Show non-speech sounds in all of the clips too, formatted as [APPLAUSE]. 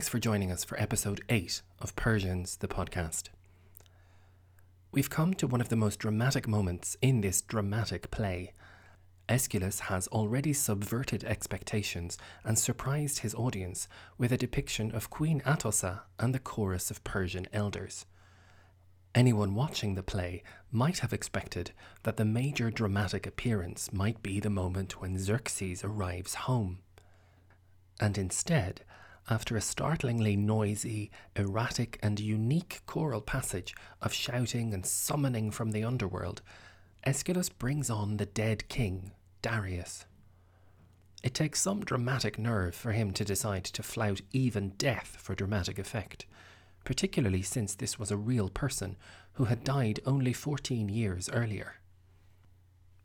thanks for joining us for episode 8 of Persians, the podcast. We've come to one of the most dramatic moments in this dramatic play. Aeschylus has already subverted expectations and surprised his audience with a depiction of Queen Atossa and the chorus of Persian elders. Anyone watching the play might have expected that the major dramatic appearance might be the moment when Xerxes arrives home. And instead, after a startlingly noisy, erratic, and unique choral passage of shouting and summoning from the underworld, Aeschylus brings on the dead king, Darius. It takes some dramatic nerve for him to decide to flout even death for dramatic effect, particularly since this was a real person who had died only 14 years earlier.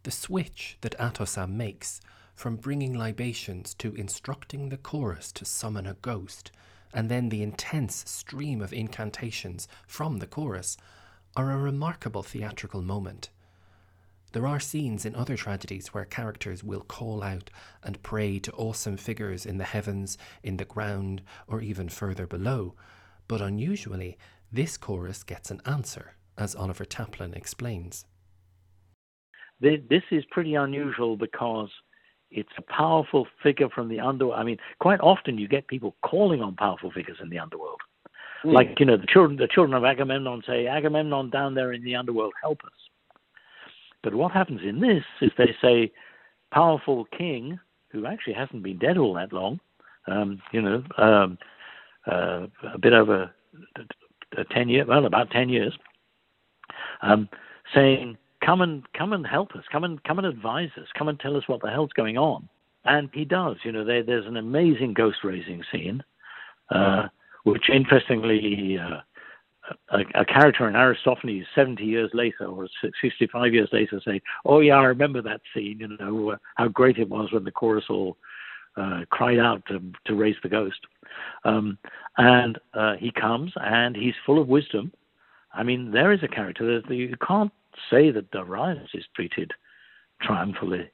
The switch that Atossa makes from bringing libations to instructing the chorus to summon a ghost, and then the intense stream of incantations from the chorus, are a remarkable theatrical moment. There are scenes in other tragedies where characters will call out and pray to awesome figures in the heavens, in the ground, or even further below, but unusually, this chorus gets an answer, as Oliver Taplin explains. This is pretty unusual because it's a powerful figure from the underworld. I mean, quite often you get people calling on powerful figures in the underworld. Mm. Like, you know, the children the children of Agamemnon say, Agamemnon down there in the underworld, help us. But what happens in this is they say, powerful king, who actually hasn't been dead all that long, um, you know, um, uh, a bit over 10 years, well, about 10 years, um, saying, come and come and help us, come and come and advise us, come and tell us what the hell's going on. And he does. You know, there, there's an amazing ghost raising scene, uh, which interestingly, uh, a, a, character in Aristophanes 70 years later or 65 years later say, "Oh yeah, I remember that scene. You know uh, how great it was when the chorus all uh, cried out to, to raise the ghost." Um, and uh, he comes and he's full of wisdom. I mean, there is a character that you can't say that Darius is treated triumphantly.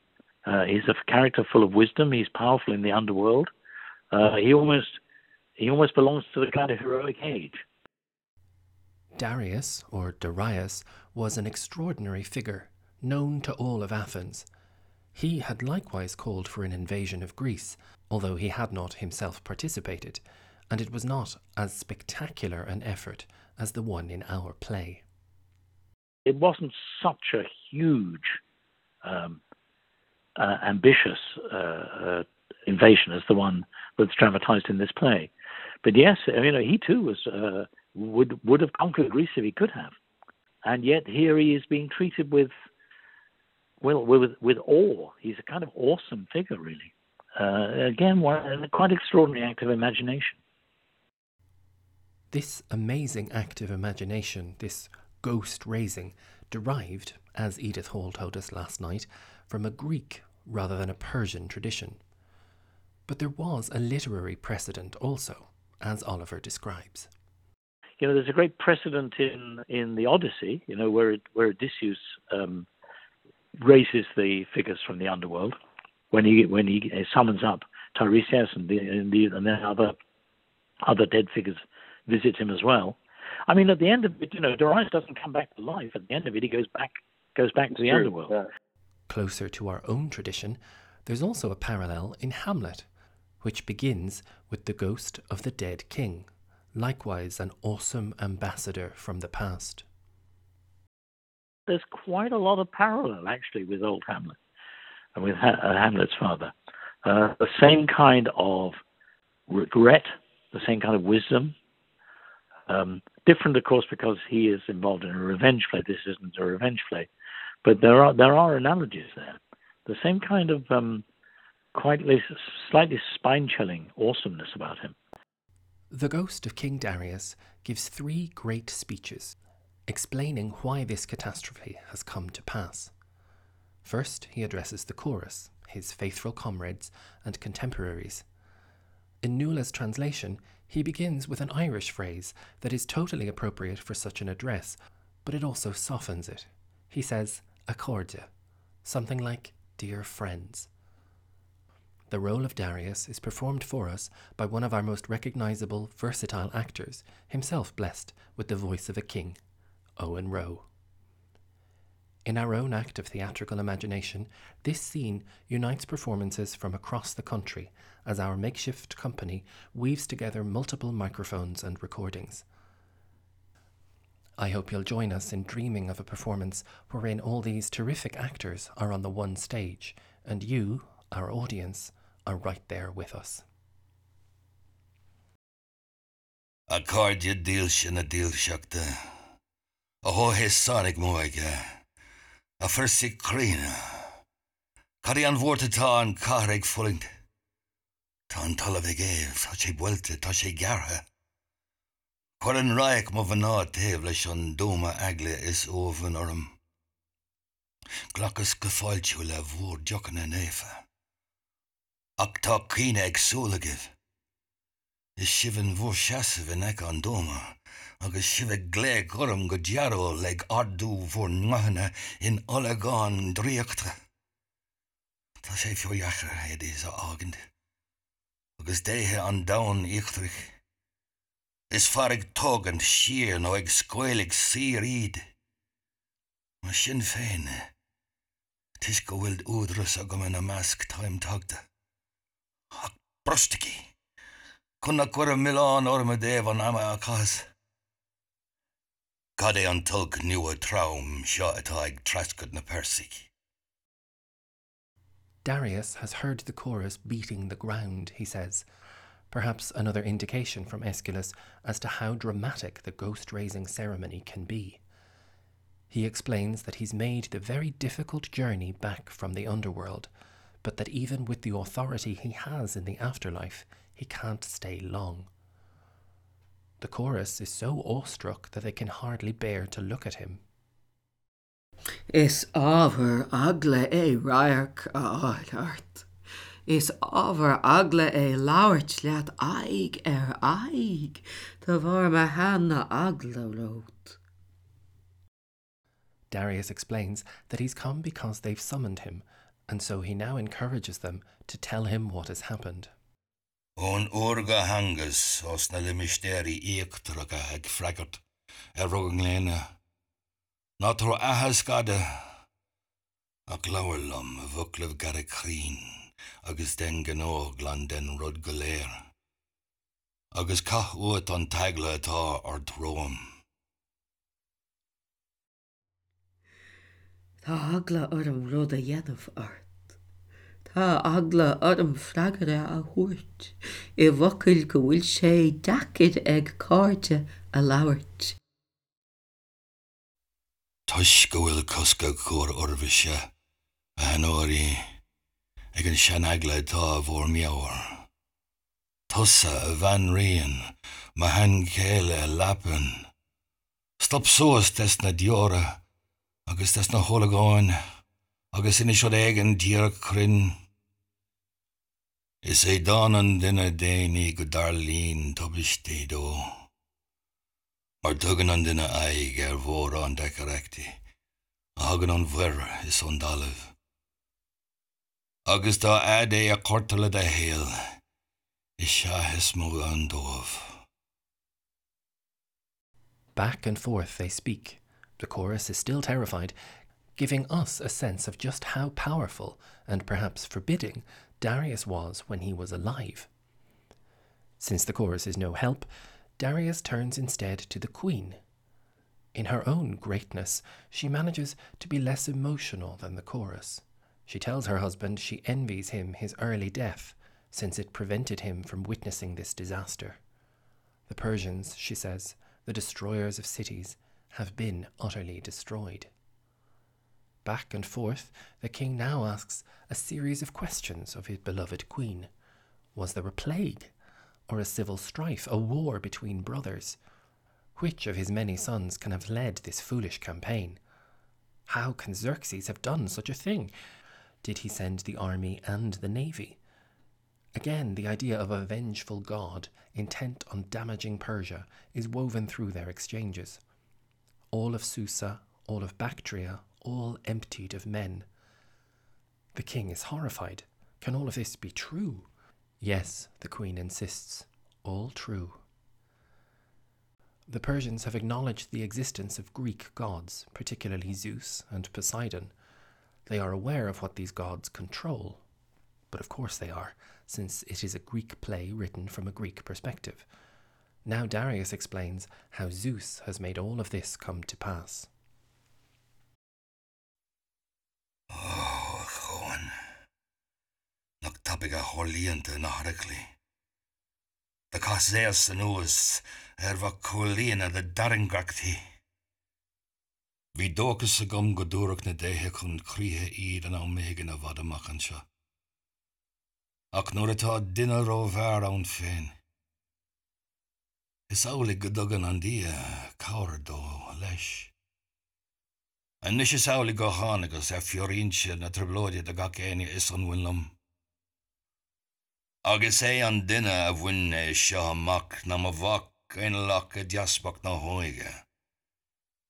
Uh, he's a character full of wisdom. He's powerful in the underworld. Uh, he almost he almost belongs to the kind of heroic age. Darius, or Darius, was an extraordinary figure, known to all of Athens. He had likewise called for an invasion of Greece, although he had not himself participated, and it was not as spectacular an effort as the one in our play it wasn't such a huge, um, uh, ambitious uh, uh, invasion as the one that's dramatized in this play. But yes, you know, he too was uh, would would have conquered Greece if he could have, and yet here he is being treated with well with with awe. He's a kind of awesome figure, really. Uh, again, one, quite extraordinary act of imagination. This amazing act of imagination, this ghost raising derived, as Edith Hall told us last night, from a Greek rather than a Persian tradition. But there was a literary precedent also, as Oliver describes. You know, there's a great precedent in, in the Odyssey, you know, where, where Odysseus um, raises the figures from the underworld when he when he summons up Tiresias and, the, and, the, and then other other dead figures visit him as well. I mean, at the end of it, you know, Darius doesn't come back to life. At the end of it, he goes back goes back to the True, underworld. Yeah. Closer to our own tradition, there's also a parallel in Hamlet, which begins with the ghost of the dead king, likewise an awesome ambassador from the past. There's quite a lot of parallel, actually, with old Hamlet and with ha- uh, Hamlet's father. Uh, the same kind of regret, the same kind of wisdom, um, different, of course, because he is involved in a revenge play. This isn't a revenge play, but there are there are analogies there. The same kind of um, quite slightly spine-chilling awesomeness about him. The ghost of King Darius gives three great speeches explaining why this catastrophe has come to pass. First, he addresses the chorus, his faithful comrades and contemporaries. In Nuala's translation, he begins with an Irish phrase that is totally appropriate for such an address, but it also softens it. He says, Accordia, something like dear friends. The role of Darius is performed for us by one of our most recognizable, versatile actors, himself blessed with the voice of a king, Owen Roe. In our own act of theatrical imagination, this scene unites performances from across the country as our makeshift company weaves together multiple microphones and recordings. I hope you'll join us in dreaming of a performance wherein all these terrific actors are on the one stage, and you, our audience, are right there with us. A cardja díl sin a díl seachta. A hóhé sánig móige. A fursi crína. Cadí an bhórtatá an carraigh fullint. Tá an talamh géh tá sé builte tá sé gartha. Chuir an raich má bhan ná taobh leis an dóma agla is óhan orm. Glachas go fáilteú le bhór deochan na néfa. Ach tá cíine agsúlagah. Is sihan bhór seasa bhí ag an dóma, agus sibh glé chum go dearó le ardú bhór nuhanana in olagáin dríochta. Tá sé fioheachar héad is a ágant, agus déthe an dain íchtrich. Is farig tógant siar nó ag scoilig si iad. Mar sin féine, eh. Tis go bhfuil údras a go man na measc taim tagta. Ach brostiki, chuna cuair milán orma déh an ama a chas. An tug tram seo atá ag na. Darius has heard the chorus beating the ground, he says, perhaps another indication from Aeschylus as to how dramatic the ghost raising ceremony can be. He explains that he's made the very difficult journey back from the underworld, but that even with the authority he has in the afterlife, he can't stay long. The chorus is so awestruck that they can hardly bear to look at him. Is over agla é raach áart. Is over agla é láirt leat aig ar aig, Tá bhar me hena agla rót. Darius explains that he's come because they've summoned him, and so he now encourages them to tell him what has happened. ón óga hangus os na le mistéirí éagtracha ag fregart ar rug an léine. Ná tro ahascada ach leharlumm a bhuclah gar a chrín agus den gan óg land den rud go léir. agus cathúat an teagla atá ar drom. Tá hagla ar an rud a dhéanamh ort. Tá agla orm freigare a thuirt, i bhacail go bhfuil sé daciid ag cáte a labhart. Tuis go bhfuil cosca chóir ormhaise a an áirí ag an seanagla tá bhór meabhar. Tusa a bhean rion má hen chéile lapan. Stop soas tes na diora agus tes na hólagáin agus ina seo éigen díar crinn. Is é dánan duine déanaine go dar lín tubistí dó. Mar tugan an duine aig ar bhór an decarecti, a hagan an bhar is an dalah. Agus tá ad é a cortala a héal, is seahes mó an dómh. Back and forth they speak. The chorus is still terrified, giving us a sense of just how powerful and perhaps forbidding Darius was when he was alive. Since the chorus is no help, Darius turns instead to the queen. In her own greatness, she manages to be less emotional than the chorus. She tells her husband she envies him his early death, since it prevented him from witnessing this disaster. The Persians, she says, the destroyers of cities, have been utterly destroyed. Back and forth, the king now asks a series of questions of his beloved queen. Was there a plague? Or a civil strife, a war between brothers? Which of his many sons can have led this foolish campaign? How can Xerxes have done such a thing? Did he send the army and the navy? Again, the idea of a vengeful god intent on damaging Persia is woven through their exchanges. All of Susa, all of Bactria, all emptied of men. The king is horrified, Can all of this be true? Yes, the Queen insists, all true. The Persians have acknowledged the existence of Greek gods, particularly Zeus and Poseidon. They are aware of what these gods control. But of course they are, since it is a Greek play written from a Greek perspective. Now Darius explains how Zeus has made all of this come to pass. Oh, Choan. Nagtabig a horlíanta na haraclí. De caséas an nuas ar bha cholíana de daringachtaí. Bhí dógus a gom go dúach na déthe chun críthe iad an á mégan a bhd amach an seo. Ach nuair atá duine ró bhar ann féin. Is ála go dogan an dia cáir dó leis. An nu is ála go hánagus ar fiorínse na triblóide a ga céine is an bhfuilm. Agus é an duine a bhhuiine seo amach na a bhhac in lech a deasbach na hóige.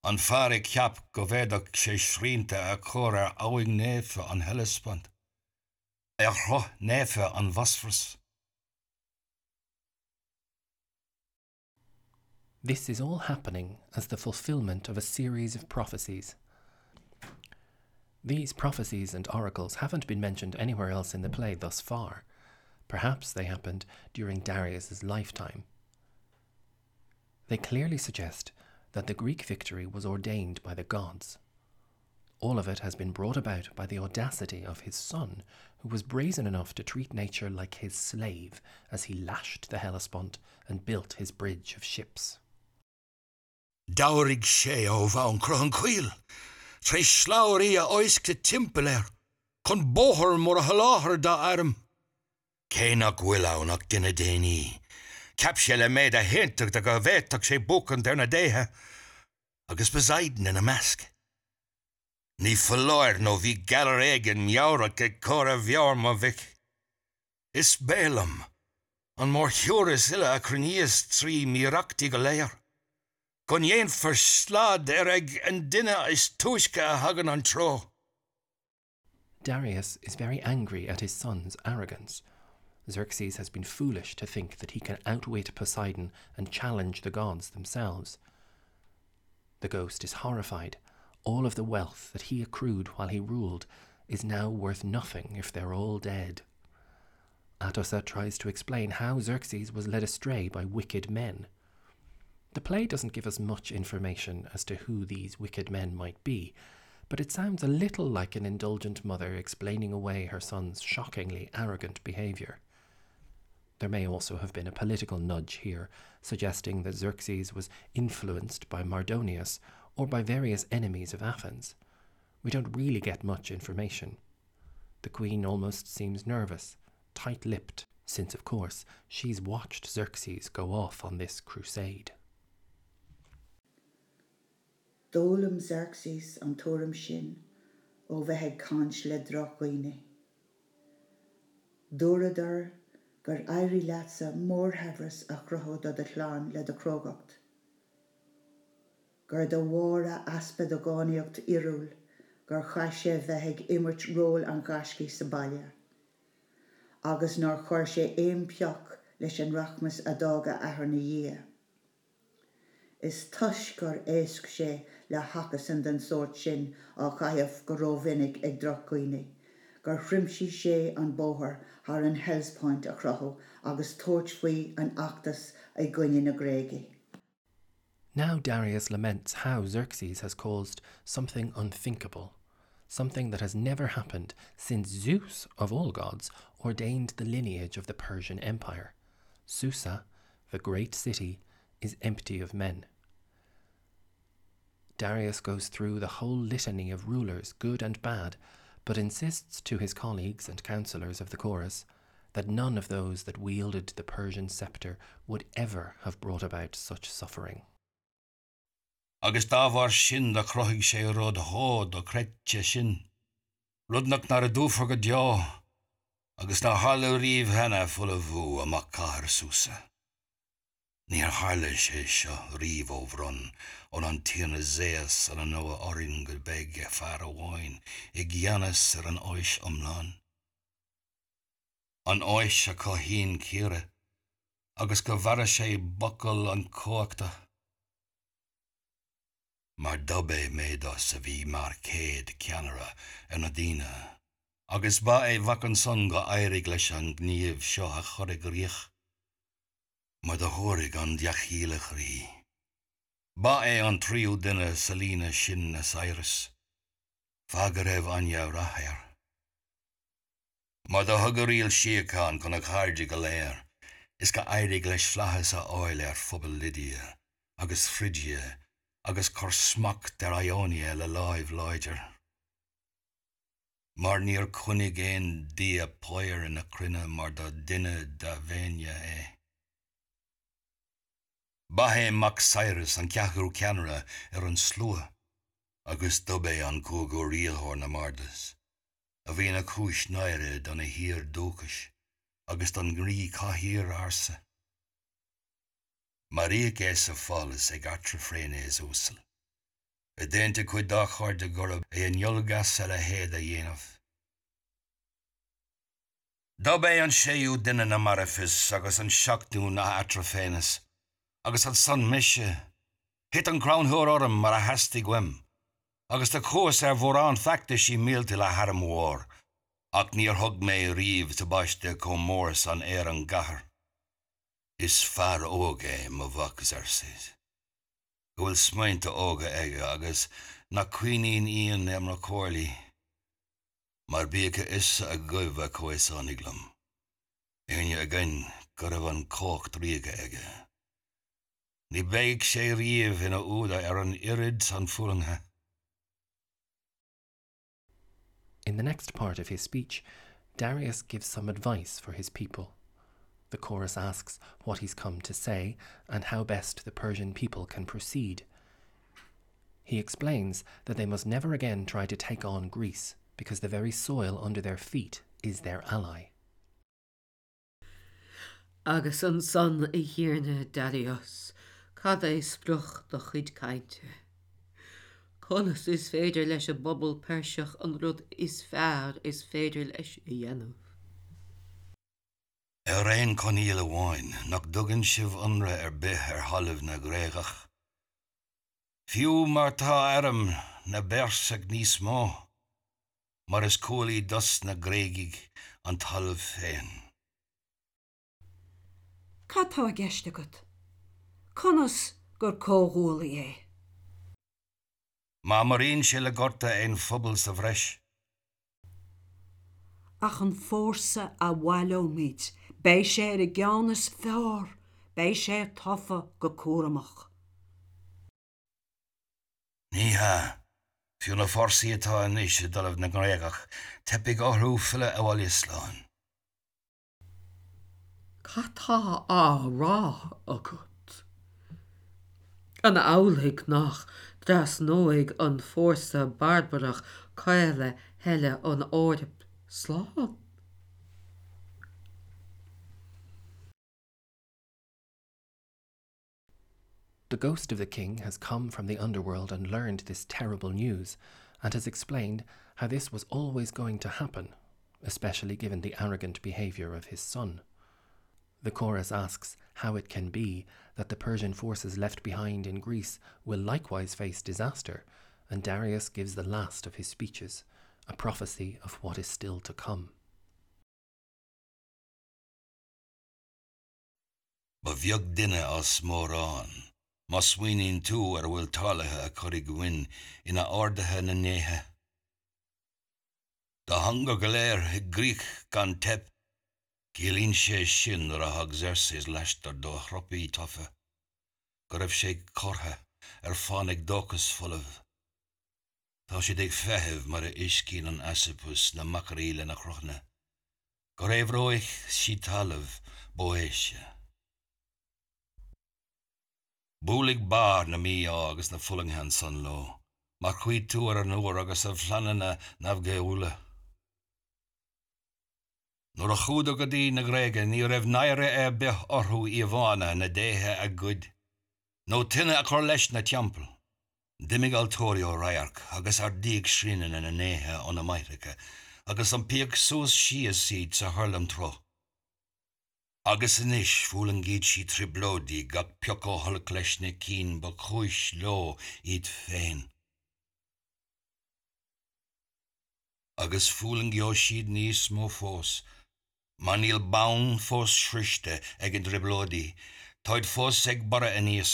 An fear ceap go bhéadach sé srínta a chóir áigh néfa an hellespant. Ar thro néfa an wasfras. This is all happening as the fulfillment of a series of prophecies. These prophecies and oracles haven't been mentioned anywhere else in the play thus far. Perhaps they happened during Darius's lifetime. They clearly suggest that the Greek victory was ordained by the gods. All of it has been brought about by the audacity of his son, who was brazen enough to treat nature like his slave as he lashed the Hellespont and built his bridge of ships. Daurig sé ó bhain cruhan Tre sláirí a oisce timpplair, chun bóthir mór a haláthir da arm. Cénach bhfuilánach duine déanaí, Cap sé le méid a héach de go bhéach sé bucan ar na déthe, agus besaiden in a measc. Ní falláir nó bhí galar éigen meára go chor a bhear má bhic. Is bélam, an mór thuúras ile a cruníos trí míreachtaí go léir. Éon for slád ar ag an is tuisce a hagan an tro. Darius is very angry at his son's arrogance. Xerxes has been foolish to think that he can outwit Poseidon and challenge the gods themselves. The ghost is horrified. All of the wealth that he accrued while he ruled is now worth nothing if they're all dead. Atossa tries to explain how Xerxes was led astray by wicked men. The play doesn't give us much information as to who these wicked men might be, but it sounds a little like an indulgent mother explaining away her son's shockingly arrogant behaviour. There may also have been a political nudge here, suggesting that Xerxes was influenced by Mardonius or by various enemies of Athens. We don't really get much information. The queen almost seems nervous, tight lipped, since, of course, she's watched Xerxes go off on this crusade. Dólam Xerxes an tóram sin ó bheitthe cáins le drochaoine. Dúradar gur éirí leatsa mórthehras a chruthód a chláán le do crogacht. Gur do mhra asped a gáíocht iúil gur chaise bheittheigh imirt ról an gascí sa bailile. Agus nar chuir sé éon peach leis an rachmas a dága ahar na dhé. Is tuis gur éasc sé le hachas den sót sin á chaamh go róhinnig ag drochaoine, gur chrimsí sé an bóthir th an Hellspóint a chrothú agus tóirt faoi an achtas ag gcuine na gréige. Now Darius laments how Xerxes has caused something unthinkable, something that has never happened since Zeus, of all gods, ordained the lineage of the Persian Empire. Susa, the great city, is empty of men. Darius goes through the whole litany of rulers, good and bad, but insists to his colleagues and counselors of the chorus that none of those that wielded the Persian scepter would ever have brought about such suffering. Agus dáhhar sin de croigh sé rud do creite sin. Nar a dúfa go súsa. Níor háile sé seo riomh óhrán ón an tíana zéas an an nua go beige fear a bháin i gceannas ar an áis omláin. an áis a có híon cére, agus go bhara sé bocail an cóachta. Mar dobé méad sa bhí mar céad ceanara ar na díine, agus ba é bhacan son go éirigh leis an gníomh seo a chorig rioch, mar do thuirigh an deachchéile rí. Ba é an tríú duine salína sin na Cyrus, Fagur raibh anja rathir. Mar do thugaríil siáán chun a cháirde go léir, is go éirigh leis flachas a áil ar fphobal Lydia, agus Fridia, agus chur smach dar Ionia le láimh láidir. Mar níor chunig géon dí a poir in na crinne mar do duine de bhéine é. Bahé Max Cyrus an ceachú ceanra ar an slua, agus dobé an có go rialthir na mardas, a bhíon na cis neire don na hir dóchas, agus don grí caihíir arsa. Maria é sa fálas ag gatra frénééis úsal. I dénta chuid dá chuir de gorab é an jolgas se a héad a dhéanamh. Dá bé an séú duine na marfis agus an seachú na atrafénas, agus an san miise, hit an crownthúr orm mar a heí gwim, agus de chós ar bhór an feta sí mílte le harmhór, ach níor thug mé riomh sa baiste com mór san éar an gahar. Is fear óga má bhachas ar siad. Gohfuil smainte óga aige agus na cuioín íon am na cóirlaí, mar bícha is a goibh chuáániglam. Éine a gin go raibh an cócht tríige aige. Ní béig sé riomh ina úda ar an irid san fulanthe. In the next part of his speech, Darius gives some advice for his people. The chorus asks what he's come to say and how best the Persian people can proceed. He explains that they must never again try to take on Greece because the very soil under their feet is their ally. Agus an son i hiarne Darius, cad é spruch do chud caiinte. Conas is féidir leis a bobbal perseach an rud is fearr is féidir leis i dhéanamh. Ar réon coníile bháin nach dugann sibh anra ar bith ar hallamh na gréagach. Fiú mar tá airm na bersach níos mó, mar is cólaí dus na gréigig an talamh féin. Catá a gceiste go. Conas gur cóhúla é. Má maríon se le gorta éon fphobal sa bhreis. ach an fórsa a bhhailómid, Bei sé i gceannas fearr, Bei sé tofa go cuaramach. Ní ha, fiú na forsaí atá níos dolah na gréagach, tepi áthú fila a bháil sláin. Catá á rá agat. An álaigh nach dras nóig an fórsa barbarach caiile heile an áirip sláán. The ghost of the king has come from the underworld and learned this terrible news, and has explained how this was always going to happen, especially given the arrogant behaviour of his son. The chorus asks how it can be that the Persian forces left behind in Greece will likewise face disaster, and Darius gives the last of his speeches, a prophecy of what is still to come. Ba bheag duine as mórrán, Mas swinoín tú ar er bhfuil talathe a chuig gin ina ádathe na néthe. Tá hanga go léir i gríich gan tep, Célín sé sin ar a thug zersis leistar do chropaí tofa, go raibh sé chotha ar fánig dochas folamh. Tá si ag feheh mar a iscín an asipus na macaríle na chrochna, go raibh roiich si talamh bóéise. Búlig bar na mí agus na Fullinghan san lo, mar chuid tú ar an nuair agus a flanana nabgéúla. Nuair a chuúda go dtí na gréige ní raibh neire é beth orthú í bhána na déthe a gud. nó tinine a chur leis na teampel. Dimig altóío raarc agus ar díag srinnen in na néthe ó na maiiricha, agus an peag soos sias siad sa thulam troch. Agus inis fúlan géad si triblódí gach peocó thola leis na cín ba chuis lo iad féin. Agus fúlan geo siad níos mó fós, Man il baun fås skyste egen dreblodi, Toid fås eg bara en is.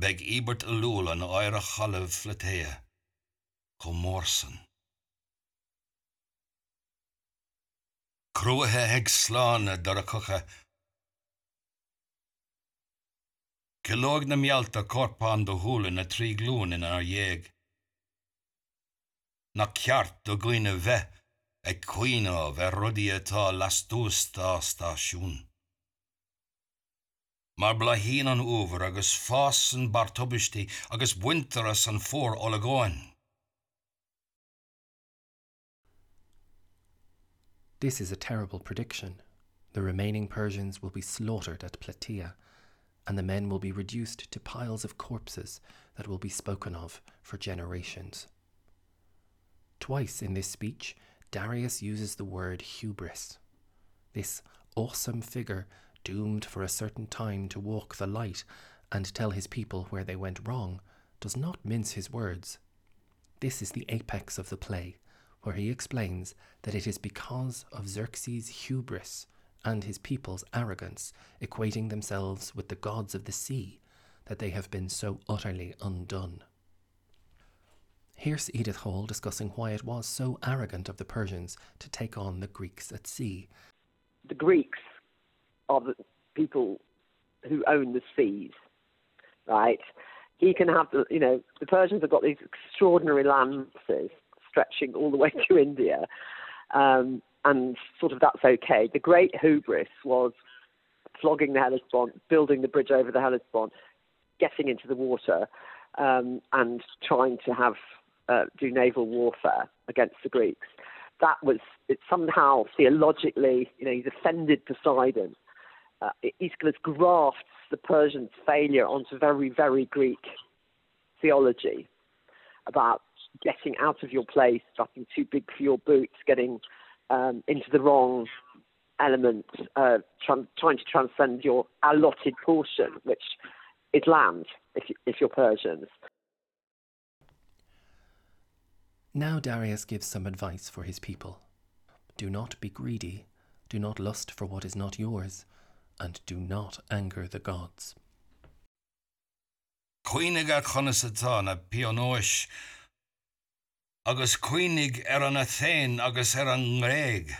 Beg ibert lulen oira chalev fletea, Kom morsen. Kruhe heg slane dara kocha. Kelogna mjalta korpan do hulen a tri glunen ar jeg. Na kjart do gwine ve, rudí atá lasústá stáisiún. Mar bla hían an uver agus fásan bar tubistí agus buinteras an fór olagáin. This is a terrible prediction. The remaining Persians will be slaughtered at Plataea, and the men will be reduced to piles of corpses that will be spoken of for generations. Twice in this speech, Darius uses the word hubris. This awesome figure, doomed for a certain time to walk the light and tell his people where they went wrong, does not mince his words. This is the apex of the play where he explains that it is because of Xerxes' hubris and his people's arrogance, equating themselves with the gods of the sea, that they have been so utterly undone. Here's Edith Hall discussing why it was so arrogant of the Persians to take on the Greeks at sea. The Greeks are the people who own the seas, right? He can have the, you know, the Persians have got these extraordinary lances stretching all the way [LAUGHS] to India. Um, and sort of that's okay. The great hubris was flogging the Hellespont, building the bridge over the Hellespont, getting into the water, um, and trying to have uh, do naval warfare against the Greeks. That was it somehow theologically, you know, he's offended Poseidon. Uh, Aeschylus grafts the Persians' failure onto very, very Greek theology about getting out of your place, starting too big for your boots, getting um, into the wrong element, uh, trying, trying to transcend your allotted portion, which is land, if, you, if you're Persians. Now Darius gives some advice for his people. Do not be greedy, do not lust for what is not yours, and do not anger the gods. Cuoine gar chunasatá na agus cuioinnig ar an a agus ar an réig,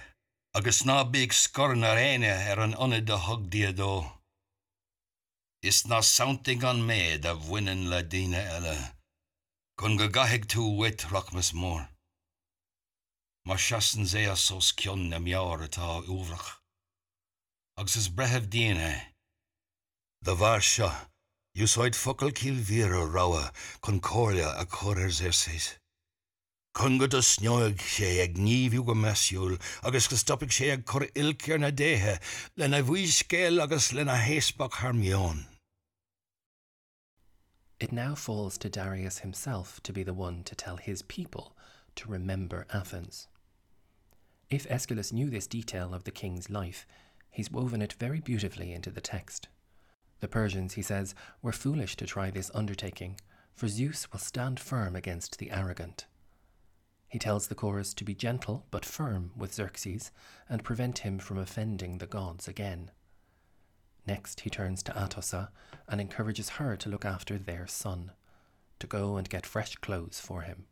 agus nábíh scor na réine ar an onad de thugdíadó. Is ná sounding an méid a bhhuiinean le daine chun go gaigh tú wit rachmas mór. Mar seaan é a sos cionn na meáir atá uhrach. Agus is bretheh daine. De bhar seo, úsáid focail cíl víar ráha chun cóirle a choir séis. chun go a sneoig sé ag níomhú go meisiúil agus go stoppaigh sé ag chur ilcear na déthe lena bhhui scéal agus lena héespach harmión. It now falls to Darius himself to be the one to tell his people to remember Athens. If Aeschylus knew this detail of the king's life, he's woven it very beautifully into the text. The Persians, he says, were foolish to try this undertaking, for Zeus will stand firm against the arrogant. He tells the chorus to be gentle but firm with Xerxes and prevent him from offending the gods again. Next, he turns to Atossa and encourages her to look after their son, to go and get fresh clothes for him.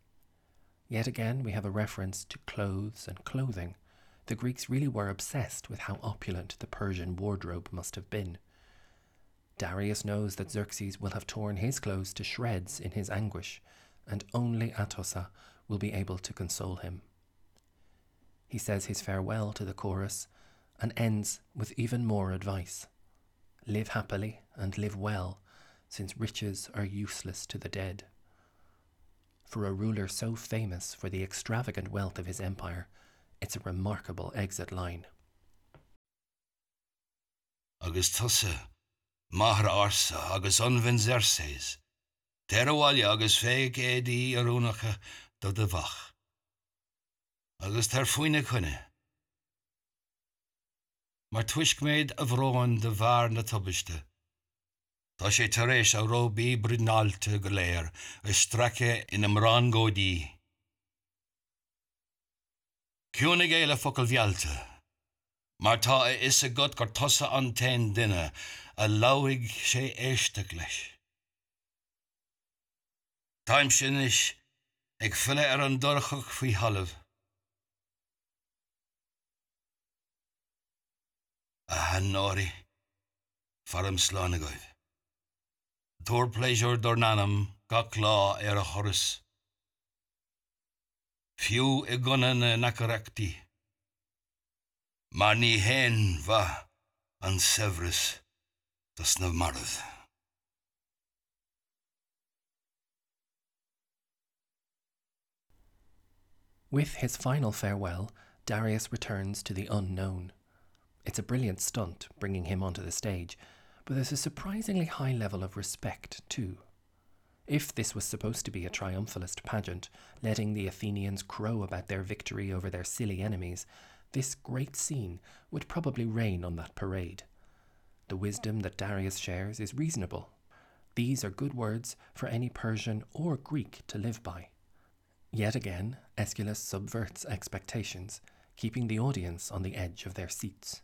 Yet again, we have a reference to clothes and clothing. The Greeks really were obsessed with how opulent the Persian wardrobe must have been. Darius knows that Xerxes will have torn his clothes to shreds in his anguish, and only Atossa will be able to console him. He says his farewell to the chorus and ends with even more advice Live happily and live well, since riches are useless to the dead. For a ruler so famous for the extravagant wealth of his empire, it's a remarkable exit line. Agus tusa, mahar arsa agus anvin Xerxes, Terwalja agus féig édí arúnacha do de bhach. Agus tar foioine chunne. Mar tuisc méid a bhróin de bhar na tubaiste. Tá sé taréis a róbí brunálte go léir i strace ina mrán ggódí. Cúna géile focail bhealta, mar tá is a god gur tosa an tain duine a láigh sé éiste leis. Táim sin is ar an dorchach faoi hallamh. A hanóirí farm slána goibh. Tóir pléisiúr dor nanam gach lá ar a choras. Fiú i gona na hen bha an severas das na. With his final farewell, Darius returns to the unknown. It's a brilliant stunt bringing him onto the stage, but there's a surprisingly high level of respect too. If this was supposed to be a triumphalist pageant, letting the Athenians crow about their victory over their silly enemies, this great scene would probably rain on that parade. The wisdom that Darius shares is reasonable. These are good words for any Persian or Greek to live by. Yet again, Aeschylus subverts expectations, keeping the audience on the edge of their seats.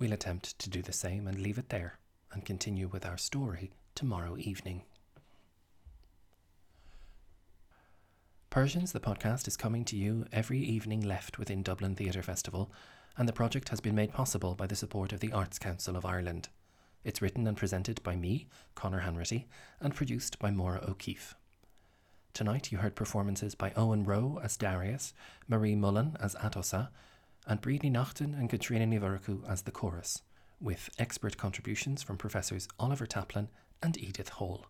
We'll attempt to do the same and leave it there and continue with our story tomorrow evening. Persians, the podcast, is coming to you every evening left within Dublin Theatre Festival, and the project has been made possible by the support of the Arts Council of Ireland. It's written and presented by me, Conor Hanratty, and produced by Maura O'Keeffe. Tonight you heard performances by Owen Roe as Darius, Marie Mullen as Atossa, and Bríd Ní Neachtain and Caitríona Ní Mhurchú as the chorus, with expert contributions from Professors Oliver Taplin and Edith Hall.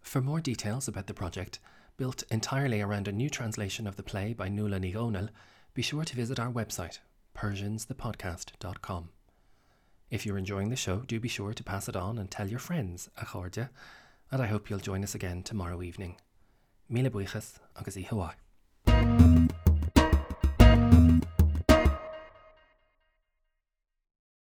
For more details about the project, built entirely around a new translation of the play by Nuala Ní Dhomhnaill, be sure to visit our website, persiansthepodcast.com. If you're enjoying the show, do be sure to pass it on and tell your friends, a chordia, and I hope you'll join us again tomorrow evening. Buchas agus i.